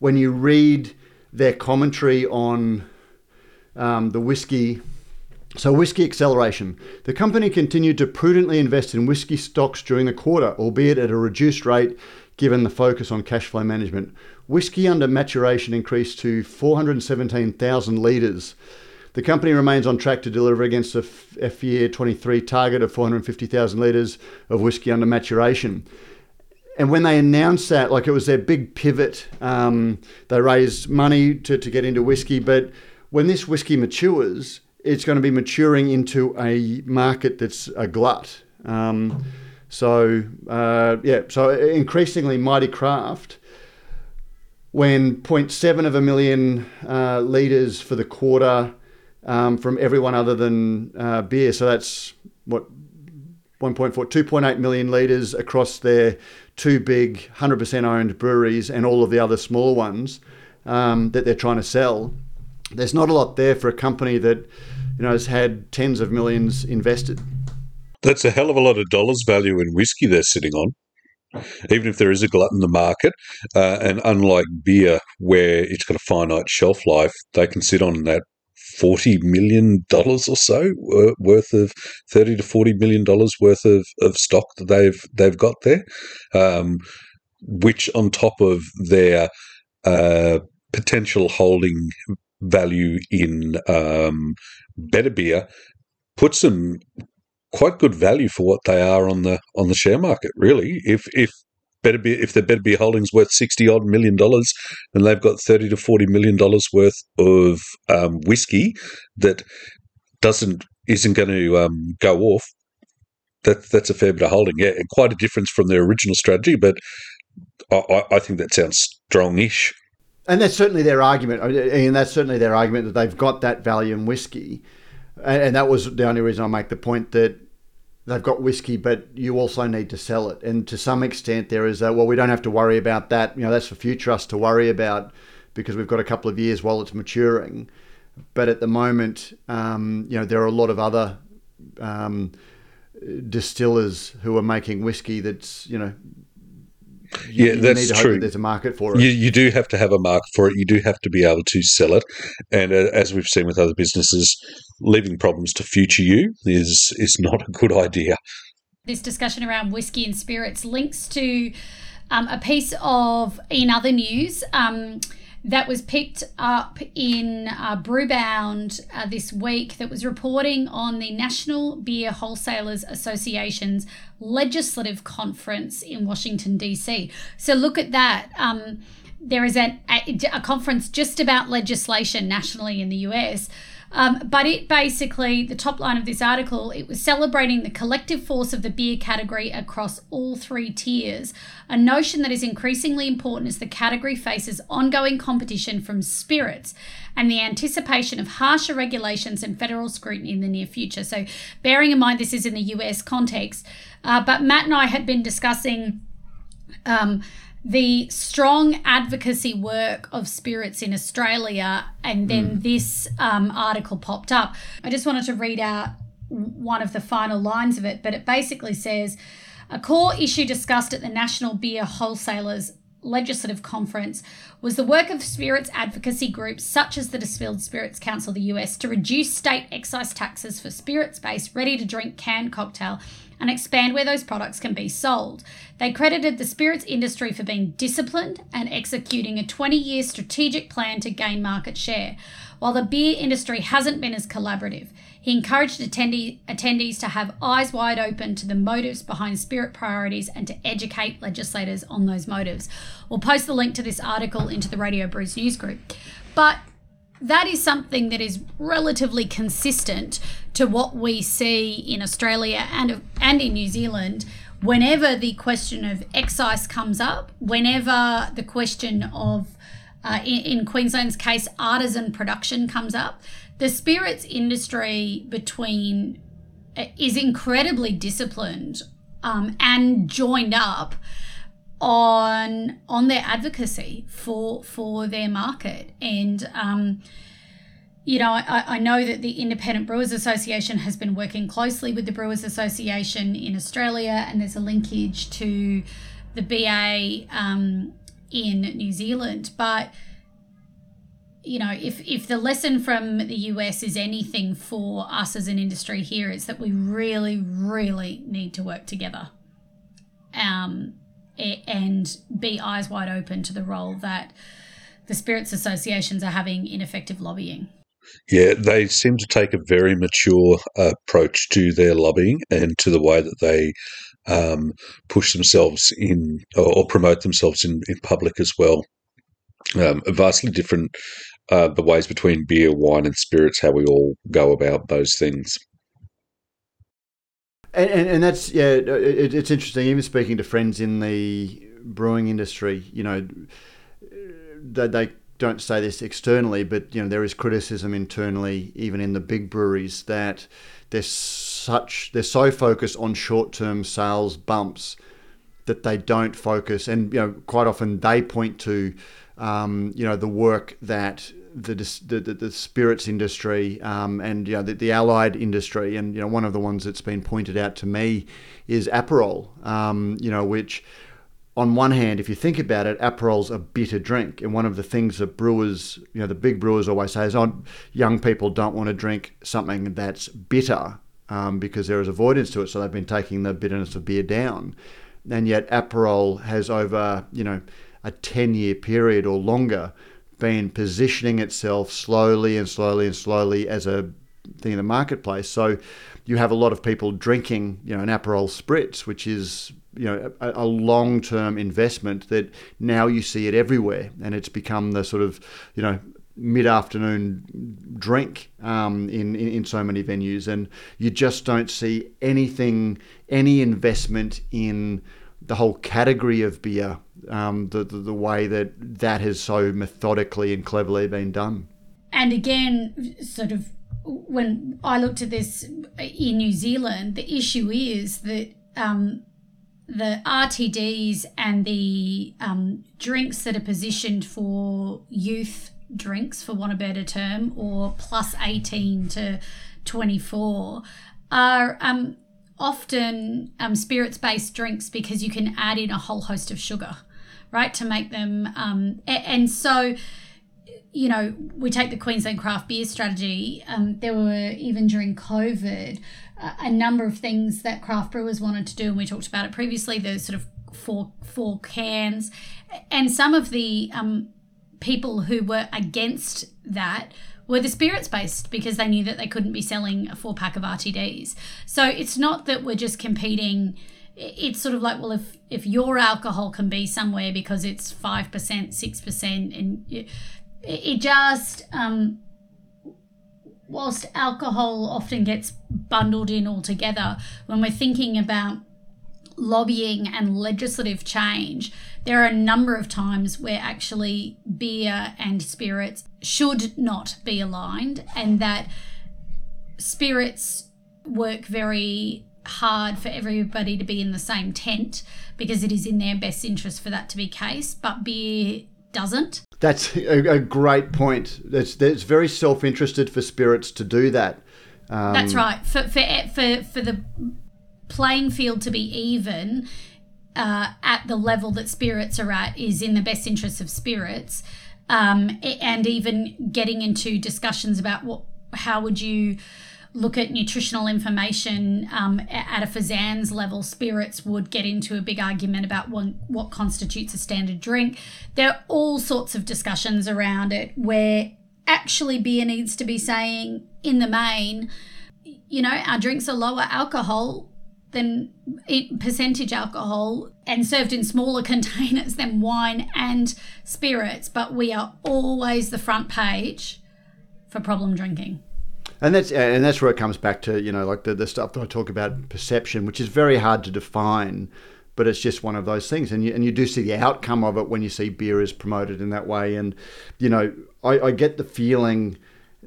Speaker 3: when you read their commentary on um, the whiskey. So, Whiskey Acceleration. The company continued to prudently invest in whiskey stocks during the quarter, albeit at a reduced rate given the focus on cash flow management. Whiskey under maturation increased to 417,000 litres the company remains on track to deliver against a F year 23 target of 450,000 litres of whiskey under maturation. And when they announced that, like it was their big pivot, um, they raised money to, to get into whiskey. But when this whiskey matures, it's going to be maturing into a market that's a glut. Um, so, uh, yeah, so increasingly, Mighty Craft, when 0.7 of a million uh, litres for the quarter, um, from everyone other than uh, beer. So that's what 1.4, 2.8 million litres across their two big 100% owned breweries and all of the other smaller ones um, that they're trying to sell. There's not a lot there for a company that you know has had tens of millions invested.
Speaker 2: That's a hell of a lot of dollars value in whiskey they're sitting on. even if there is a glut in the market, uh, and unlike beer, where it's got a finite shelf life, they can sit on that forty million dollars or so worth of thirty to forty million dollars worth of, of stock that they've they've got there, um, which on top of their uh, potential holding value in um, better beer puts them quite good value for what they are on the on the share market. Really, if if better be if their better be holdings worth sixty odd million dollars, and they've got thirty to forty million dollars worth of um, whiskey that doesn't isn't going to um, go off. That that's a fair bit of holding, yeah, and quite a difference from their original strategy. But I, I think that sounds strongish.
Speaker 3: And that's certainly their argument, and that's certainly their argument that they've got that value in whiskey, and, and that was the only reason I make the point that they've got whiskey, but you also need to sell it. And to some extent, there is a well, we don't have to worry about that. You know, that's for future us to worry about because we've got a couple of years while it's maturing. But at the moment, um, you know, there are a lot of other um, distillers who are making whiskey that's you know
Speaker 2: yeah, you that's true. That
Speaker 3: there's a market for it.
Speaker 2: You, you do have to have a market for it. You do have to be able to sell it. And uh, as we've seen with other businesses, leaving problems to future you is is not a good idea.
Speaker 1: This discussion around whiskey and spirits links to um, a piece of in other news. Um, that was picked up in uh, Brewbound uh, this week that was reporting on the National Beer Wholesalers Association's legislative conference in Washington, D.C. So look at that. Um, there is a, a conference just about legislation nationally in the US um, but it basically, the top line of this article, it was celebrating the collective force of the beer category across all three tiers, a notion that is increasingly important as the category faces ongoing competition from spirits and the anticipation of harsher regulations and federal scrutiny in the near future. So, bearing in mind this is in the US context, uh, but Matt and I had been discussing. Um, the strong advocacy work of spirits in Australia, and then mm. this um, article popped up. I just wanted to read out one of the final lines of it, but it basically says a core issue discussed at the National Beer Wholesalers Legislative Conference was the work of spirits advocacy groups such as the Distilled Spirits Council of the US to reduce state excise taxes for spirits based ready to drink canned cocktail and expand where those products can be sold. They credited the spirits industry for being disciplined and executing a 20 year strategic plan to gain market share. While the beer industry hasn't been as collaborative, he encouraged attendee, attendees to have eyes wide open to the motives behind spirit priorities and to educate legislators on those motives. We'll post the link to this article into the Radio Brews news group. But that is something that is relatively consistent to what we see in Australia and and in New Zealand. Whenever the question of excise comes up whenever the question of uh, in, in Queensland's case artisan production comes up the spirits industry between uh, is incredibly disciplined um, and joined up on on their advocacy for for their market. And um, you know I, I know that the independent brewers association has been working closely with the brewers association in australia and there's a linkage to the ba um, in new zealand. But you know if if the lesson from the us is anything for us as an industry here it's that we really really need to work together. Um, and be eyes wide open to the role that the spirits associations are having in effective lobbying.
Speaker 2: Yeah, they seem to take a very mature approach to their lobbying and to the way that they um, push themselves in or promote themselves in, in public as well. Um, vastly different uh, the ways between beer, wine, and spirits, how we all go about those things.
Speaker 3: And, and, and that's yeah, it, it's interesting. Even speaking to friends in the brewing industry, you know, they, they don't say this externally, but you know there is criticism internally, even in the big breweries, that they're such they're so focused on short term sales bumps that they don't focus, and you know quite often they point to um, you know the work that the, the, the spirits industry um, and you know, the, the allied industry. And you know, one of the ones that's been pointed out to me is Aperol, um, you know, which on one hand, if you think about it, Aperol's a bitter drink, and one of the things that brewers, you know, the big brewers always say is, "Oh, young people don't want to drink something that's bitter um, because there is avoidance to it." So they've been taking the bitterness of beer down, and yet Aperol has over, you know, a ten-year period or longer been positioning itself slowly and slowly and slowly as a thing in the marketplace. So you have a lot of people drinking, you know, an Aperol Spritz, which is you know a, a long term investment that now you see it everywhere, and it's become the sort of you know mid afternoon drink um, in, in, in so many venues, and you just don't see anything, any investment in the whole category of beer, um, the, the the way that that has so methodically and cleverly been done.
Speaker 1: And again, sort of when I looked at this in New Zealand, the issue is that um, the RTDs and the um, drinks that are positioned for youth drinks, for want of a better term, or plus 18 to 24, are um, often um, spirits based drinks because you can add in a whole host of sugar, right, to make them. Um, and so, you know, we take the Queensland craft beer strategy. Um, there were even during COVID a number of things that craft brewers wanted to do, and we talked about it previously. The sort of four four cans, and some of the um, people who were against that were the spirits based because they knew that they couldn't be selling a four pack of RTDs. So it's not that we're just competing. It's sort of like, well, if if your alcohol can be somewhere because it's five percent, six percent, and it, it just um, whilst alcohol often gets bundled in altogether, when we're thinking about lobbying and legislative change, there are a number of times where actually beer and spirits should not be aligned, and that spirits work very hard for everybody to be in the same tent because it is in their best interest for that to be case, but beer doesn't.
Speaker 3: That's a, a great point. It's, it's very self interested for spirits to do that.
Speaker 1: Um, That's right. For, for, for, for the playing field to be even uh, at the level that spirits are at is in the best interest of spirits. Um, and even getting into discussions about what, how would you look at nutritional information um, at a FSANZ level, spirits would get into a big argument about what, what constitutes a standard drink. There are all sorts of discussions around it where actually beer needs to be saying, in the main, you know, our drinks are lower alcohol than percentage alcohol and served in smaller containers than wine and spirits, but we are always the front page for problem drinking
Speaker 3: and that's and that's where it comes back to you know like the, the stuff that I talk about perception, which is very hard to define, but it's just one of those things, and you and you do see the outcome of it when you see beer is promoted in that way, and you know I, I get the feeling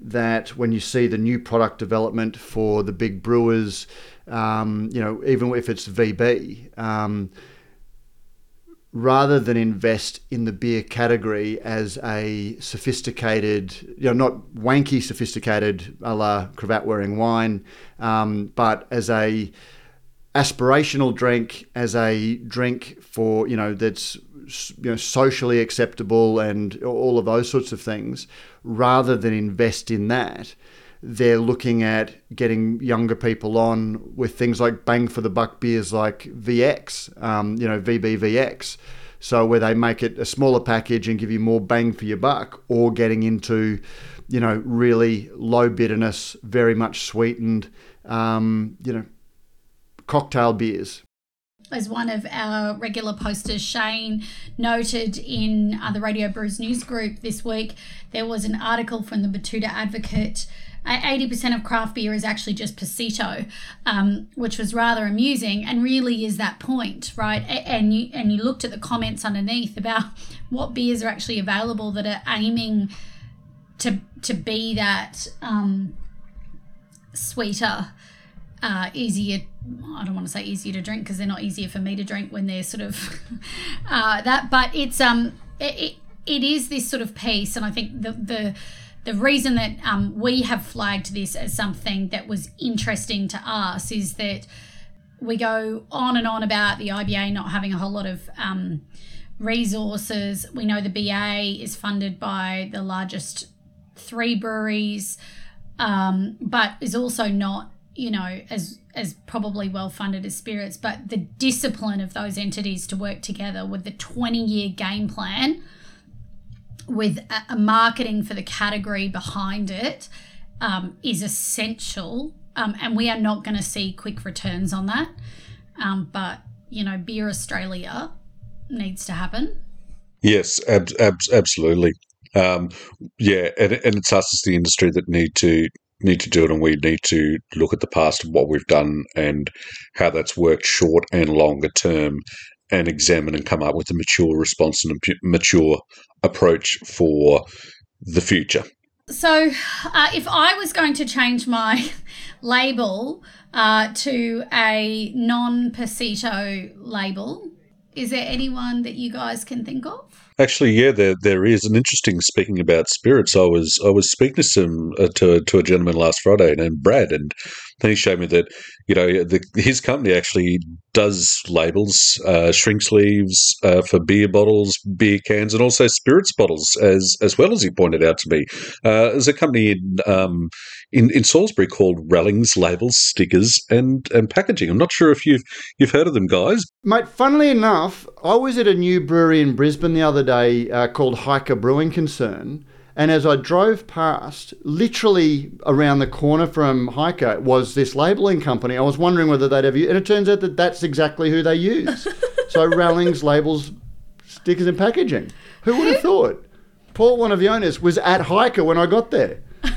Speaker 3: that when you see the new product development for the big brewers, um, you know even if it's VB. Um, rather than invest in the beer category as a sophisticated, you know, not wanky sophisticated a la cravat wearing wine, um, but as a aspirational drink, as a drink for, you know, that's you know socially acceptable and all of those sorts of things, rather than invest in that they're looking at getting younger people on with things like bang for the buck beers like VX, um, you know, VBVX. So where they make it a smaller package and give you more bang for your buck, or getting into, you know, really low bitterness, very much sweetened, um, you know, cocktail beers
Speaker 1: as one of our regular posters, Shane, noted in uh, the Radio Brews News Group this week, there was an article from the Betoota Advocate 80% of craft beer is actually just Pasito, um, which was rather amusing and really is that point, right? And you and you looked at the comments underneath about what beers are actually available that are aiming to to be that um, sweeter, uh, easier. I don't want to say easier to drink because they're not easier for me to drink when they're sort of uh, that, but it's um it, it is this sort of piece, and I think the the the reason that um, we have flagged this as something that was interesting to us is that we go on and on about the IBA not having a whole lot of um, resources. We know the BA is funded by the largest three breweries, um, but is also not, you know, as as probably well funded as Spirits. But the discipline of those entities to work together with the twenty year game plan, with a, a marketing for the category behind it, um, is essential. Um, and we are not going to see quick returns on that. Um, but you know, Beer Australia needs to happen.
Speaker 2: Yes, ab- ab- absolutely. Um, yeah, and, and it's us as the industry that need to need to do it, and we need to look at the past what we've done and how that's worked short and longer term, and examine and come up with a mature response and a mature approach for the future.
Speaker 1: So, uh, if I was going to change my label uh, to a non Pasito label, is there anyone that you guys can think of?
Speaker 2: Actually, yeah, there there is. an interesting speaking about spirits, I was I was speaking to some uh, to to a gentleman last Friday named Brad, and then he showed me that you know the, his company actually does labels, uh, shrink sleeves uh, for beer bottles, beer cans, and also spirits bottles as as well as he pointed out to me. Uh, there's a company in, um, in in Salisbury called Rallings Labels, Stickers, and and Packaging. I'm not sure if you've you've heard of them, guys.
Speaker 3: Mate, funnily enough, I was at a new brewery in Brisbane the other day uh, called Hiker Brewing Concern and as I drove past, literally around the corner from Hiker was this labeling company. I was wondering whether they'd ever, and it turns out that that's exactly who they use. so Rallings labels stickers and packaging. Who would have thought? Paul, one of the owners, was at Hiker when I got there.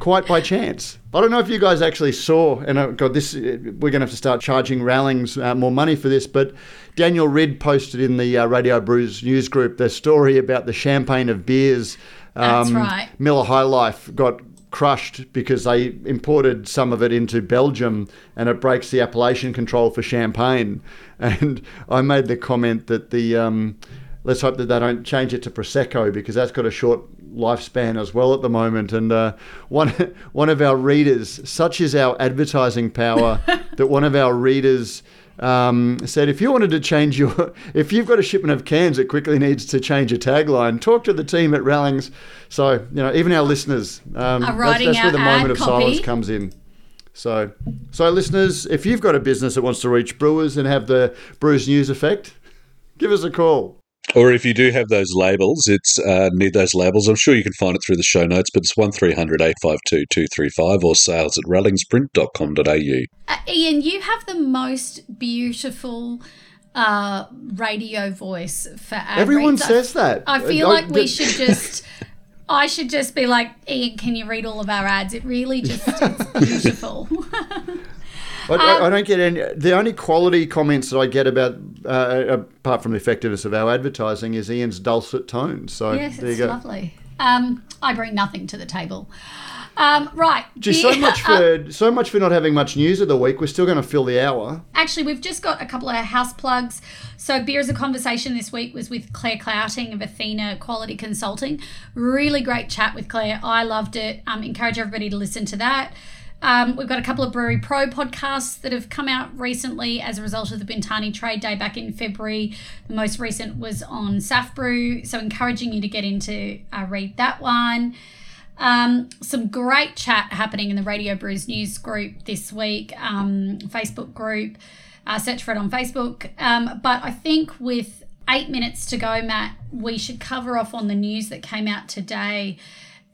Speaker 3: Quite by chance. I don't know if you guys actually saw, and oh God, this we're going to have to start charging Rallings uh, more money for this. But Daniel Ridd posted in the uh, Radio Brews news group the story about the champagne of beers
Speaker 1: that's um, right.
Speaker 3: Miller High Life got crushed because they imported some of it into Belgium and it breaks the appellation control for champagne. And I made the comment that the um, let's hope that they don't change it to prosecco because that's got a short lifespan as well at the moment. And uh, one one of our readers, such is our advertising power, that one of our readers um, said if you wanted to change your, if you've got a shipment of cans that quickly needs to change a tagline, talk to the team at Rallings. So you know, even our listeners, um, that's, that's where the moment of copy. silence comes in. So, so listeners, if you've got a business that wants to reach brewers and have the Brews News effect, give us a call.
Speaker 2: Or if you do have those labels, it's uh, need those labels. I'm sure you can find it through the show notes, but it's one 852 235 or sales at rallingsprint.com.au.
Speaker 1: Uh, Ian, you have the most beautiful uh, radio voice for ads.
Speaker 3: Everyone says that.
Speaker 1: I feel like we should just. I should just be like, Ian, can you read all of our ads? It really just it's beautiful.
Speaker 3: I, um, I, don't get any. The only quality comments that I get about, uh, apart from the effectiveness of our advertising, is Ian's dulcet tones. So
Speaker 1: yes, there you go. lovely. Um, I bring nothing to the table. Um, right.
Speaker 3: Just so much for uh, so much for not having much news of the week. We're still going to fill the hour.
Speaker 1: Actually, we've just got a couple of house plugs. So, Beer as a Conversation this week was with Claire Clouting of Athena Quality Consulting. Really great chat with Claire. I loved it. Um, encourage everybody to listen to that. Um, we've got a couple of Brewery Pro podcasts that have come out recently as a result of the Bintani Trade Day back in February. The most recent was on SAF Brew, so encouraging you to get into uh, read that one. Um, some great chat happening in the Radio Brews News group this week, um, Facebook group. Uh, search for it on Facebook. Um, but I think with eight minutes to go, Matt, we should cover off on the news that came out today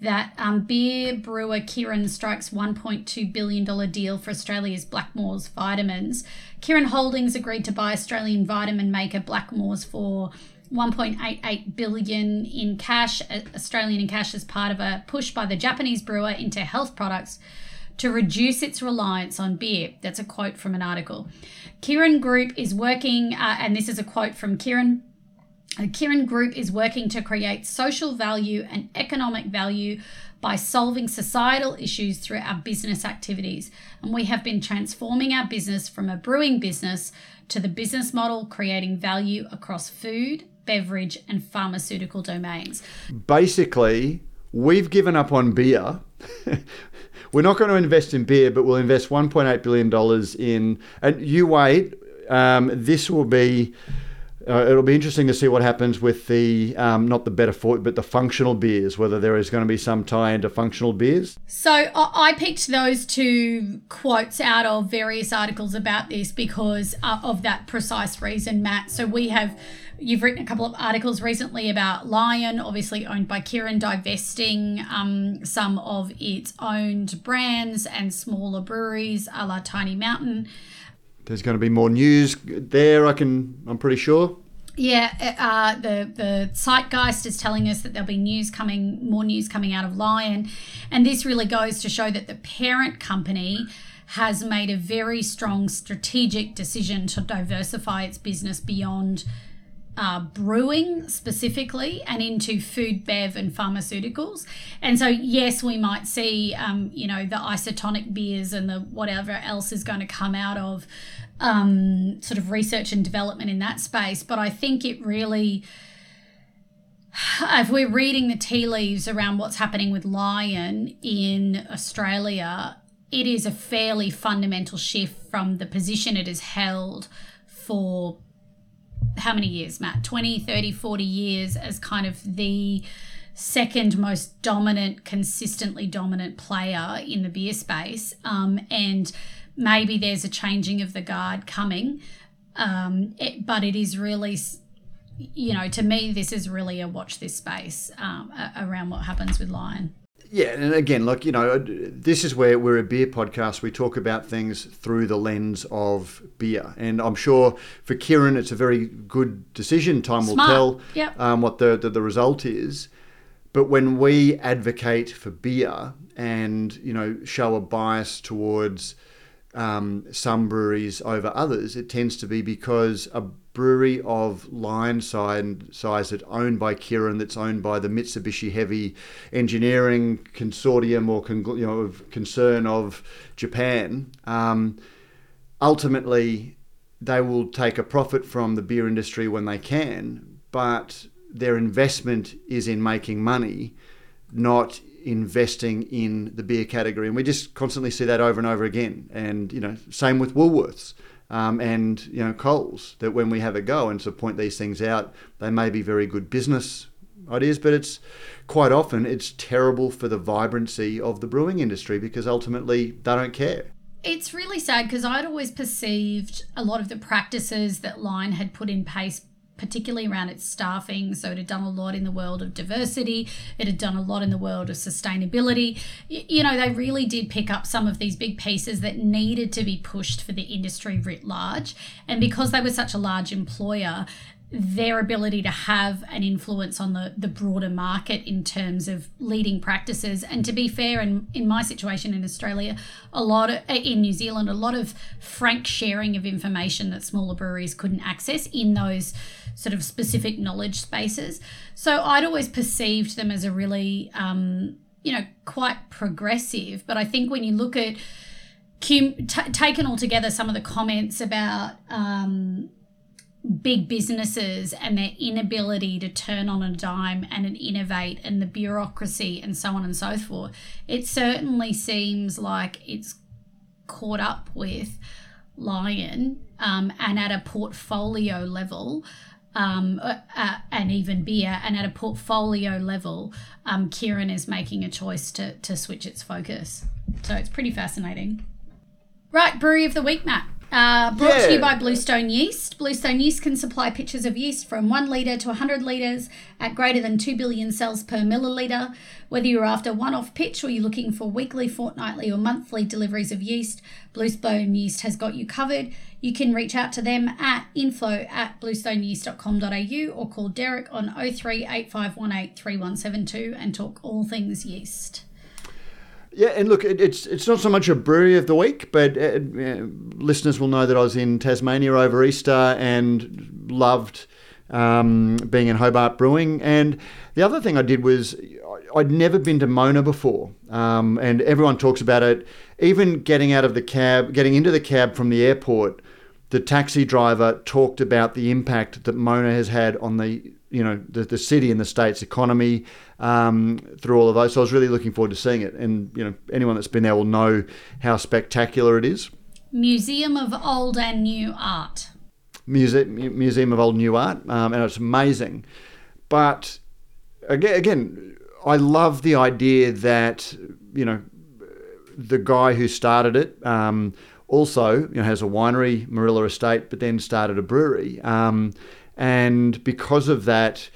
Speaker 1: that um, beer brewer Kirin strikes $1.2 billion deal for Australia's Blackmores vitamins. Kirin Holdings agreed to buy Australian vitamin maker Blackmores for 1.88 billion in cash, uh, Australian in cash, as part of a push by the Japanese brewer into health products to reduce its reliance on beer. That's a quote from an article. Kirin Group is working, uh, and this is a quote from Kirin Kirin Group is working to create social value and economic value by solving societal issues through our business activities. And we have been transforming our business from a brewing business to the business model creating value across food, beverage, and pharmaceutical domains.
Speaker 3: Basically, we've given up on beer. We're not going to invest in beer, but we'll invest 1.8 billion dollars in. And you wait. Um, this will be uh, it'll be interesting to see what happens with the um, not the better for but the functional beers. Whether there is going to be some tie into functional beers.
Speaker 1: So I picked those two quotes out of various articles about this because uh, of that precise reason, Matt. So we have. You've written a couple of articles recently about Lion, obviously owned by Kirin divesting um, some of its owned brands and smaller breweries, a la Tiny Mountain
Speaker 3: there's going to be more news there. I can. I'm pretty sure.
Speaker 1: Yeah, uh, the the Zeitgeist is telling us that there'll be news coming, more news coming out of Lion, and this really goes to show that the parent company has made a very strong strategic decision to diversify its business beyond uh, brewing specifically and into food, bev, and pharmaceuticals. And so, yes, we might see, um, you know, the isotonic beers and the whatever else is going to come out of um, sort of research and development in that space. But I think it really, if we're reading the tea leaves around what's happening with Lion in Australia, it is a fairly fundamental shift from the position it has held for how many years, Matt? 20, 30, 40 years as kind of the second most dominant, consistently dominant player in the beer space. Um, and maybe there's a changing of the guard coming. Um, it, but it is really, you know, to me, this is really a watch this space um, around what happens with Lion.
Speaker 3: Yeah, and again, look, you know, this is where we're a beer podcast. We talk about things through the lens of beer, and I'm sure for Kirin, it's a very good decision. Time will tell
Speaker 1: yep.
Speaker 3: um, what the, the the result is. But when we advocate for beer and you know show a bias towards um, some breweries over others, it tends to be because a brewery of Lion size that's owned by Kirin, that's owned by the Mitsubishi Heavy Engineering Consortium or con- you know, of concern of Japan, um, ultimately they will take a profit from the beer industry when they can, but their investment is in making money, not investing in the beer category. And we just constantly see that over and over again. And, you know, same with Woolworths. Um, and you know Coles that when we have a go and to point these things out, they may be very good business ideas, but it's quite often it's terrible for the vibrancy of the brewing industry because ultimately they don't care.
Speaker 1: It's really sad because I'd always perceived a lot of the practices that Lion had put in place particularly around its staffing. So it had done a lot in the world of diversity, it had done a lot in the world of sustainability. You know, they really did pick up some of these big pieces that needed to be pushed for the industry writ large. And because they were such a large employer, their ability to have an influence on the, the broader market in terms of leading practices. And to be fair, in, in my situation in Australia, a lot of, eh, in New Zealand, a lot of frank sharing of information that smaller breweries couldn't access in those sort of specific knowledge spaces. So I'd always perceived them as a really, um, you know, quite progressive. But I think when you look at, t- taken all together, some of the comments about, um, big businesses and their inability to turn on a dime and innovate and the bureaucracy and so on and so forth, it certainly seems like it's caught up with Lion um, and at a portfolio level. Um, uh, uh, and even beer, and at a portfolio level, um, Kirin is making a choice to, to switch its focus. So it's pretty fascinating. Right, brewery of the week, Matt. Uh, brought yeah. to you by Bluestone Yeast. Bluestone Yeast can supply pitchers of yeast from 1 litre to 100 litres at greater than 2 billion cells per milliliter. Whether you're after one off pitch or you're looking for weekly, fortnightly, or monthly deliveries of yeast, Bluestone Yeast has got you covered. You can reach out to them at info at bluestoneyeast.com.au or call Derek on 03 8518 3172 and talk all things yeast.
Speaker 3: Yeah, and look, it, it's it's not so much a brewery of the week, but uh, uh, listeners will know that I was in Tasmania over Easter and loved um, being in Hobart Brewing. And the other thing I did was I'd never been to Mona before, um, and everyone talks about it. Even getting out of the cab, getting into the cab from the airport, the taxi driver talked about the impact that Mona has had on the you know the, the city and the state's economy um, through all of those. So I was really looking forward to seeing it, and you know anyone that's been there will know how spectacular it is.
Speaker 1: Museum of Old and New Art.
Speaker 3: Museum Museum of Old New Art, um, and it's amazing. But again, again, I love the idea that you know the guy who started it. Um, also, you know, has a winery, Moorilla Estate, but then started a brewery. Um, and because of that,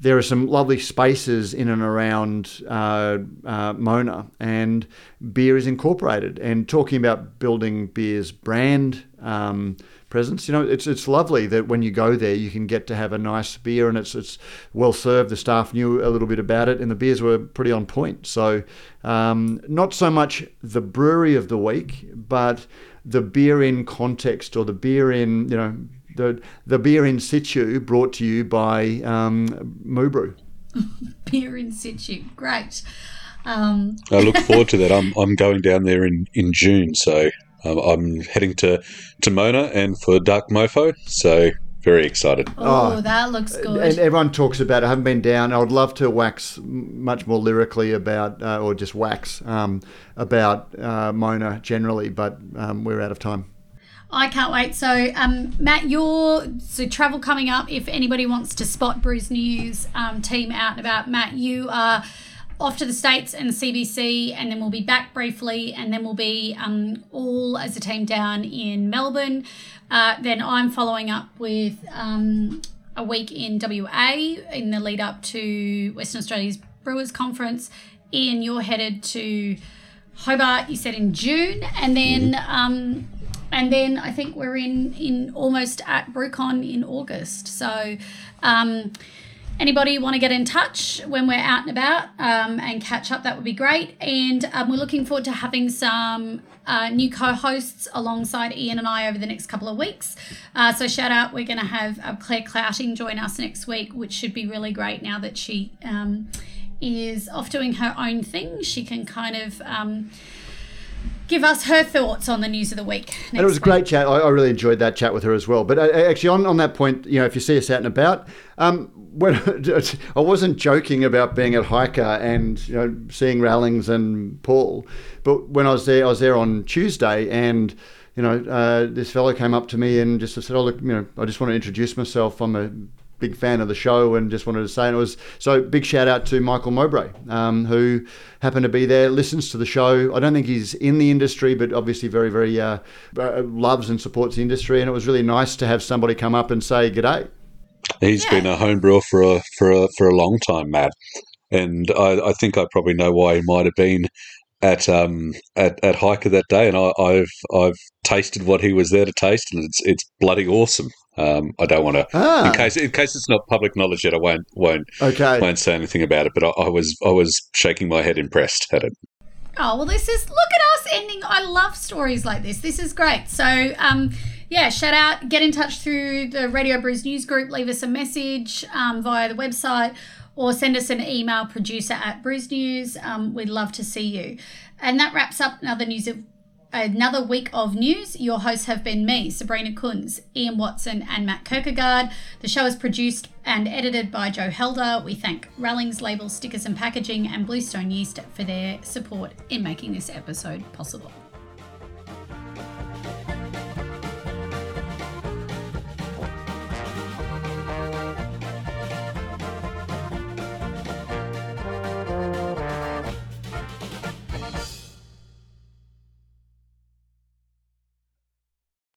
Speaker 3: there are some lovely spaces in and around uh, uh, Mona, and beer is incorporated. And talking about building beer's brand um, presence, you know, it's it's lovely that when you go there, you can get to have a nice beer, and it's it's well served. The staff knew a little bit about it, and the beers were pretty on point. So, um, not so much the brewery of the week, but the beer in context or the beer in you know the the beer in situ brought to you by um, Moo Brew.
Speaker 1: beer in situ, great. Um.
Speaker 2: I look forward to that. I'm I'm going down there in in June, so um, I'm heading to to Mona and for Dark Mofo. So very excited.
Speaker 1: Oh, oh, that looks good.
Speaker 3: And everyone talks about it. I haven't been down. I would love to wax much more lyrically about, uh, or just wax um, about uh, Mona generally, but um, we're out of time.
Speaker 1: I can't wait. So, um, Matt, your so travel coming up. If anybody wants to spot Brews News um, team out and about, Matt, you are off to the States and CBC, and then we'll be back briefly, and then we'll be um, all as a team down in Melbourne. Uh, then I'm following up with um, a week in WA in the lead up to Western Australia's Brewers Conference. Ian, you're headed to Hobart, you said in June, and then. Um, and then I think we're in in almost at BrewCon in August. So, um, anybody want to get in touch when we're out and about um, and catch up? That would be great. And um, we're looking forward to having some uh, new co-hosts alongside Ian and I over the next couple of weeks. Uh, so shout out, we're going to have uh, Claire Clouting join us next week, which should be really great now that she um, is off doing her own thing. She can kind of um, give us her thoughts on the news of the week.
Speaker 3: And it was a great chat. I, I, really enjoyed that chat with her as well. But uh, actually, on, on that point, you know, if you see us out and about, um, when I wasn't joking about being at Hiker and you know seeing Rallings and Paul, but when I was there, I was there on Tuesday and you know, uh, this fellow came up to me and just said, "Oh, look, you know, I just want to introduce myself. I'm a big fan of the show and just wanted to say and it was so big shout out to Michael Mowbray um, who happened to be there listens to the show I don't think he's in the industry but obviously very very uh, uh, loves and supports the industry and it was really nice to have somebody come up and say g'day
Speaker 2: He's yeah. been a home brewer for a for a for a long time Matt and I, I think I probably know why he might have been at um at, at Hiker that day, and I, have I've tasted what he was there to taste, and it's it's bloody awesome. Um, I don't want to ah. in case in case it's not public knowledge yet. I won't won't okay. won't say anything about it. But I, I was I was shaking my head impressed at it.
Speaker 1: Oh well, this is look at us ending. I love stories like this. This is great. So um, yeah, shout out, get in touch through the Radio Brews News Group, leave us a message um, via the website or send us an email producer at Brews News. Um, we'd love to see you. And that wraps up another news of another week of news. Your hosts have been me, Sabrina Kunz, Ian Watson, and Matt Kirkegaard. The show is produced and edited by Joe Helder. We thank Rallings Label Stickers and Packaging and Bluestone Yeast for their support in making this episode possible.